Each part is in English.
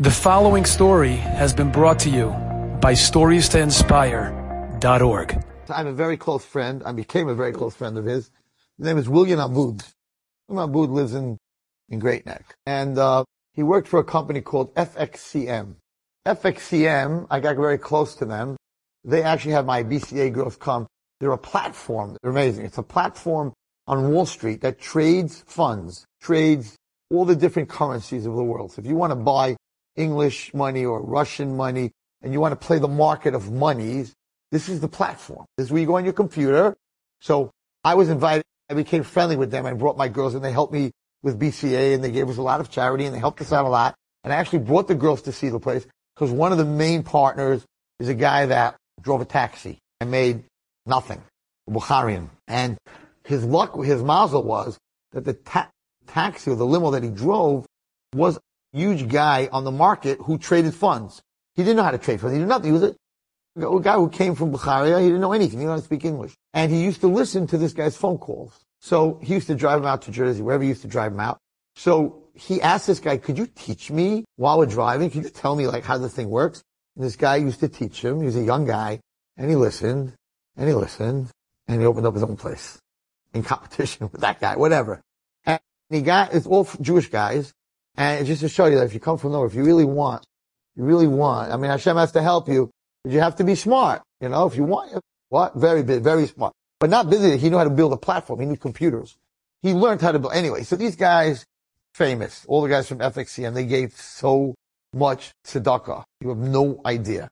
The following story has been brought to you by StoriesToInspire.org. I have a very close friend. I became a very close friend of his. His name is William Abud. William Abud lives in, in Great Neck. And uh, he worked for a company called FXCM. FXCM, I got very close to them. They actually have my BCA girls come. They're a platform. They're amazing. It's a platform on Wall Street that trades funds, trades all the different currencies of the world. So if you want to buy English money or Russian money, and you want to play the market of monies, this is the platform. This is where you go on your computer. So I was invited. I became friendly with them. I brought my girls and they helped me with BCA and they gave us a lot of charity and they helped us out a lot. And I actually brought the girls to see the place because one of the main partners is a guy that drove a taxi and made nothing, Bukharian. And his luck, his mazel was that the ta- taxi or the limo that he drove was huge guy on the market who traded funds. He didn't know how to trade funds. He did nothing. He was a, a guy who came from Bukharia. He didn't know anything. He didn't know how to speak English. And he used to listen to this guy's phone calls. So he used to drive him out to Jersey, wherever he used to drive him out. So he asked this guy, could you teach me while we're driving? Could you tell me like how the thing works? And this guy used to teach him. He was a young guy and he listened and he listened and he opened up his own place in competition with that guy, whatever. And he got, it's all Jewish guys and just to show you that if you come from nowhere, if you really want, you really want, I mean, Hashem has to help you, but you have to be smart. You know, if you want, what? Very very smart. But not busy. He knew how to build a platform. He knew computers. He learned how to build. Anyway, so these guys, famous, all the guys from FXCM, they gave so much tzedakah. You have no idea.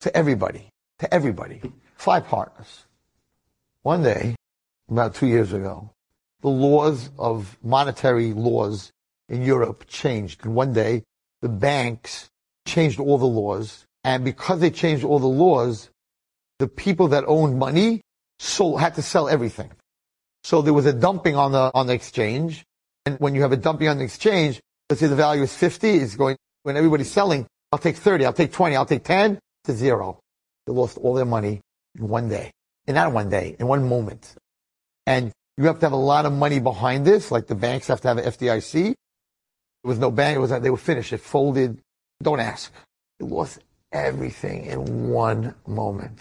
To everybody. To everybody. Five partners. One day, about two years ago, the laws of monetary laws in Europe changed. And one day, the banks changed all the laws. And because they changed all the laws, the people that owned money sold, had to sell everything. So there was a dumping on the, on the exchange. And when you have a dumping on the exchange, let's say the value is 50, it's going, when everybody's selling, I'll take 30, I'll take 20, I'll take 10 to zero. They lost all their money in one day. And not one day, in one moment. And you have to have a lot of money behind this, like the banks have to have an FDIC. There was no bank. It was they were finished. It folded. Don't ask. It lost everything in one moment.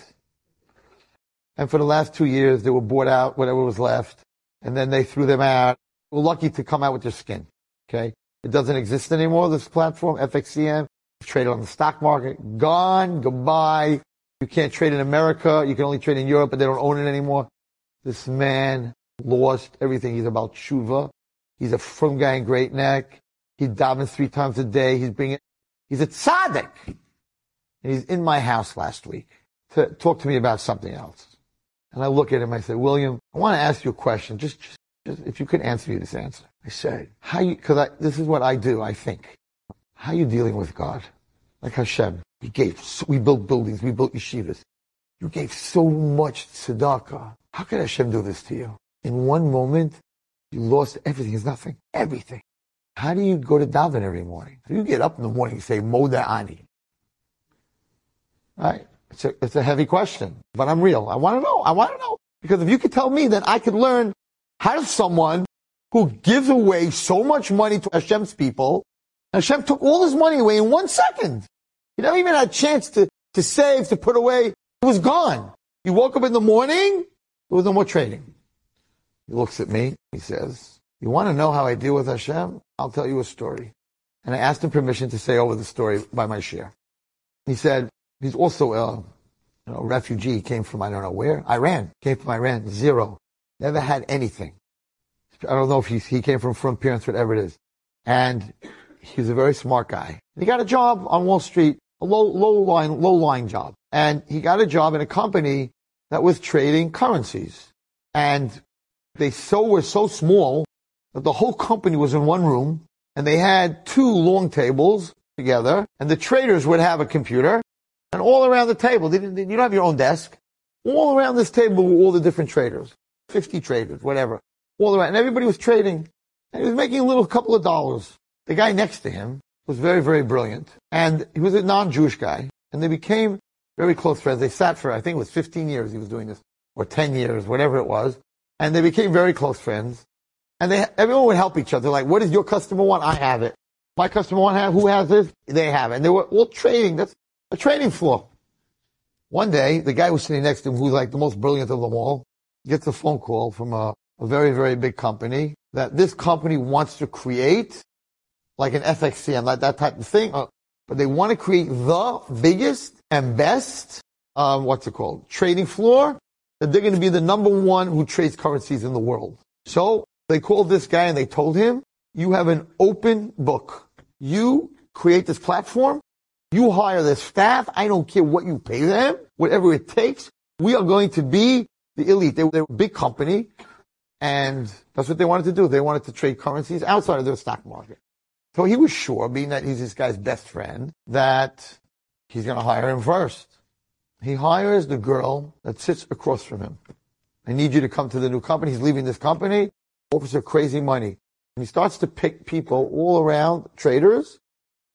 And for the last two years, they were bought out, whatever was left, and then they threw them out. We're lucky to come out with their skin. Okay, it doesn't exist anymore. This platform, FXCM, traded on the stock market, gone, goodbye. You can't trade in America. You can only trade in Europe, but they don't own it anymore. This man lost everything. He's a baal tshuva. He's a frum guy in Great Neck. He davens three times a day. He's being, he's a tzaddik. And he's in my house last week to talk to me about something else. And I look at him, I say, William, I want to ask you a question. Just, just, just if you could answer me this answer. I said, how you, cause I, this is what I do, I think. How are you dealing with God? Like Hashem. He gave, we built buildings, we built yeshivas. You gave so much tzedakah. How could Hashem do this to you? In one moment, you lost everything. It's nothing. Everything. How do you go to daven every morning? How do you get up in the morning and say Modeh Ani? Right? It's a, it's a heavy question, but I'm real. I want to know. I want to know. Because if you could tell me, then I could learn how does someone who gives away so much money to Hashem's people, Hashem took all his money away in one second. He never even had a chance to, to save, to put away. It was gone. He woke up in the morning, there was no more trading. He looks at me, he says, you want to know how I deal with Hashem? I'll tell you a story. And I asked him permission to say over the story by my shiur. He said, he's also a you know, refugee. Came from, I don't know where, Iran. Came from Iran. Zero. Never had anything. I don't know if he, he came from from parents, whatever it is. And he's a very smart guy. He got a job on Wall Street, a low, low line, low line job. And he got a job in a company that was trading currencies. And they so were so small the whole company was in one room and they had two long tables together and the traders would have a computer and all around the table, you don't have your own desk. All around this table were all the different traders, 50 traders, whatever, all around. And everybody was trading and he was making a little couple of dollars. The guy next to him was very, very brilliant and he was a non-Jewish guy and they became very close friends. They sat for, I think it was 15 years he was doing this or 10 years, whatever it was. And they became very close friends. And they, everyone would help each other. Like, what does your customer want? I have it. My customer want have, who has this? They have it. And they were all trading. That's a trading floor. One day, the guy was sitting next to him, who's like the most brilliant of them all, gets a phone call from a, a very, very big company that this company wants to create like an FXCM, like that type of thing. Uh, but they want to create the biggest and best, um, what's it called? Trading floor. That they're going to be the number one who trades currencies in the world. So they called this guy and they told him, you have an open book. You create this platform. You hire the staff. I don't care what you pay them, whatever it takes. We are going to be the elite. They, they're a big company and that's what they wanted to do. They wanted to trade currencies outside of their stock market. So he was sure, being that he's this guy's best friend, that he's going to hire him first. He hires the girl that sits across from him. I need you to come to the new company. He's leaving this company, offers her crazy money. And he starts to pick people all around, traders,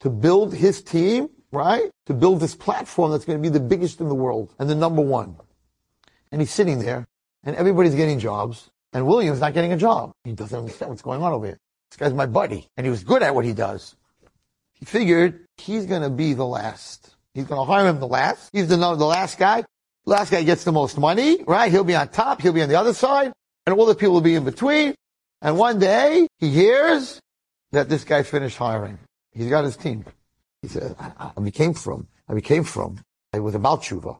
to build his team, right? To build this platform that's going to be the biggest in the world and the number one. And he's sitting there and everybody's getting jobs and William's not getting a job. He doesn't understand what's going on over here. This guy's my buddy, and he was good at what he does. He figured he's going to be the last. He's going to hire him the last. He's the, the last guy. Last guy gets the most money, right? He'll be on top. He'll be on the other side, and all the people will be in between. And one day he hears that this guy finished hiring. He's got his team. He says, I, I became frum, I became frum, I was a baal tshuva.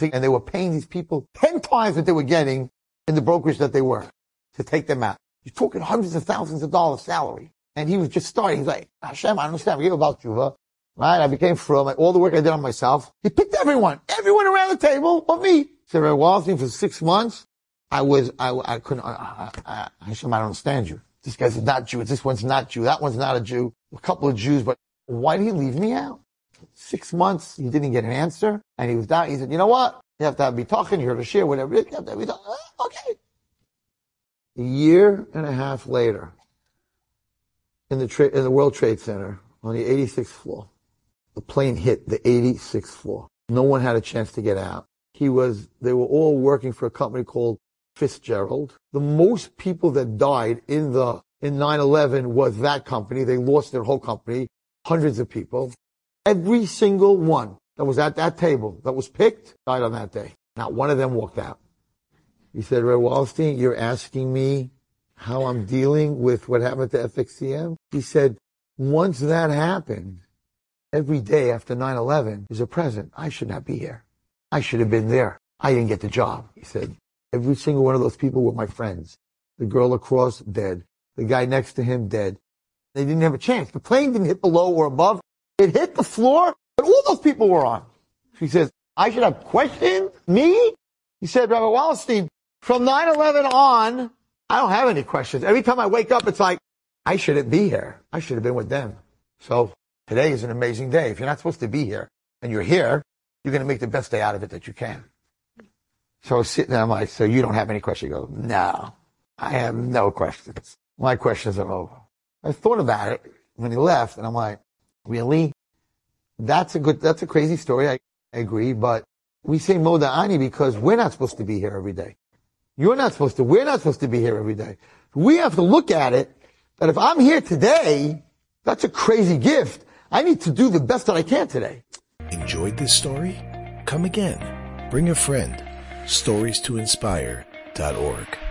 And they were paying these people 10 times what they were getting in the brokerage that they were to take them out. You're talking hundreds of thousands of dollars salary. And he was just starting. He's like, Hashem, I understand. I gave a baal tshuva. Right? I became frum like, all the work I did on myself. He picked everyone, everyone around the table but me. He said, Ray Wallerstein, for six months, I was, I, I couldn't, I, I, I, Hashem, I don't understand you. This guy's not Jew. This one's not Jew. That one's not a Jew. A couple of Jews, but why did he leave me out? Six months, he didn't get an answer. And he was down. He said, you know what? You have to be talking. You heard to share, whatever. You have to be talking. Uh, okay. A year and a half later, in the, tra- in the World Trade Center on the 86th floor, the plane hit the 86th floor. No one had a chance to get out. He was, they were all working for a company called Fitzgerald. The most people that died in the, in 9-11 was that company. They lost their whole company, hundreds of people. Every single one that was at that table that was picked died on that day. Not one of them walked out. He said, Ray Wallerstein, you're asking me how I'm dealing with what happened to FXCM? He said, once that happened, every day after 9-11 is a present. I should not be here. I should have been there. I didn't get the job. He said, every single one of those people were my friends. The girl across, dead. The guy next to him, dead. They didn't have a chance. The plane didn't hit below or above. It hit the floor, but all those people were on. She says, I should have questioned me? He said, Rabbi Wallerstein, from 9-11 on, I don't have any questions. Every time I wake up, it's like, I shouldn't be here. I should have been with them. So today is an amazing day. If you're not supposed to be here and you're here, you're going to make the best day out of it that you can. So I was sitting there, I'm like, so you don't have any questions? He goes, no, I have no questions. My questions are over. I thought about it when he left and I'm like, really? That's a good, that's a crazy story. I, I agree, but we say Modeh Ani because we're not supposed to be here every day. You're not supposed to. We're not supposed to be here every day. We have to look at it that if I'm here today, that's a crazy gift. I need to do the best that I can today. Enjoyed this story? Come again. Bring a friend. Stories to inspire.org.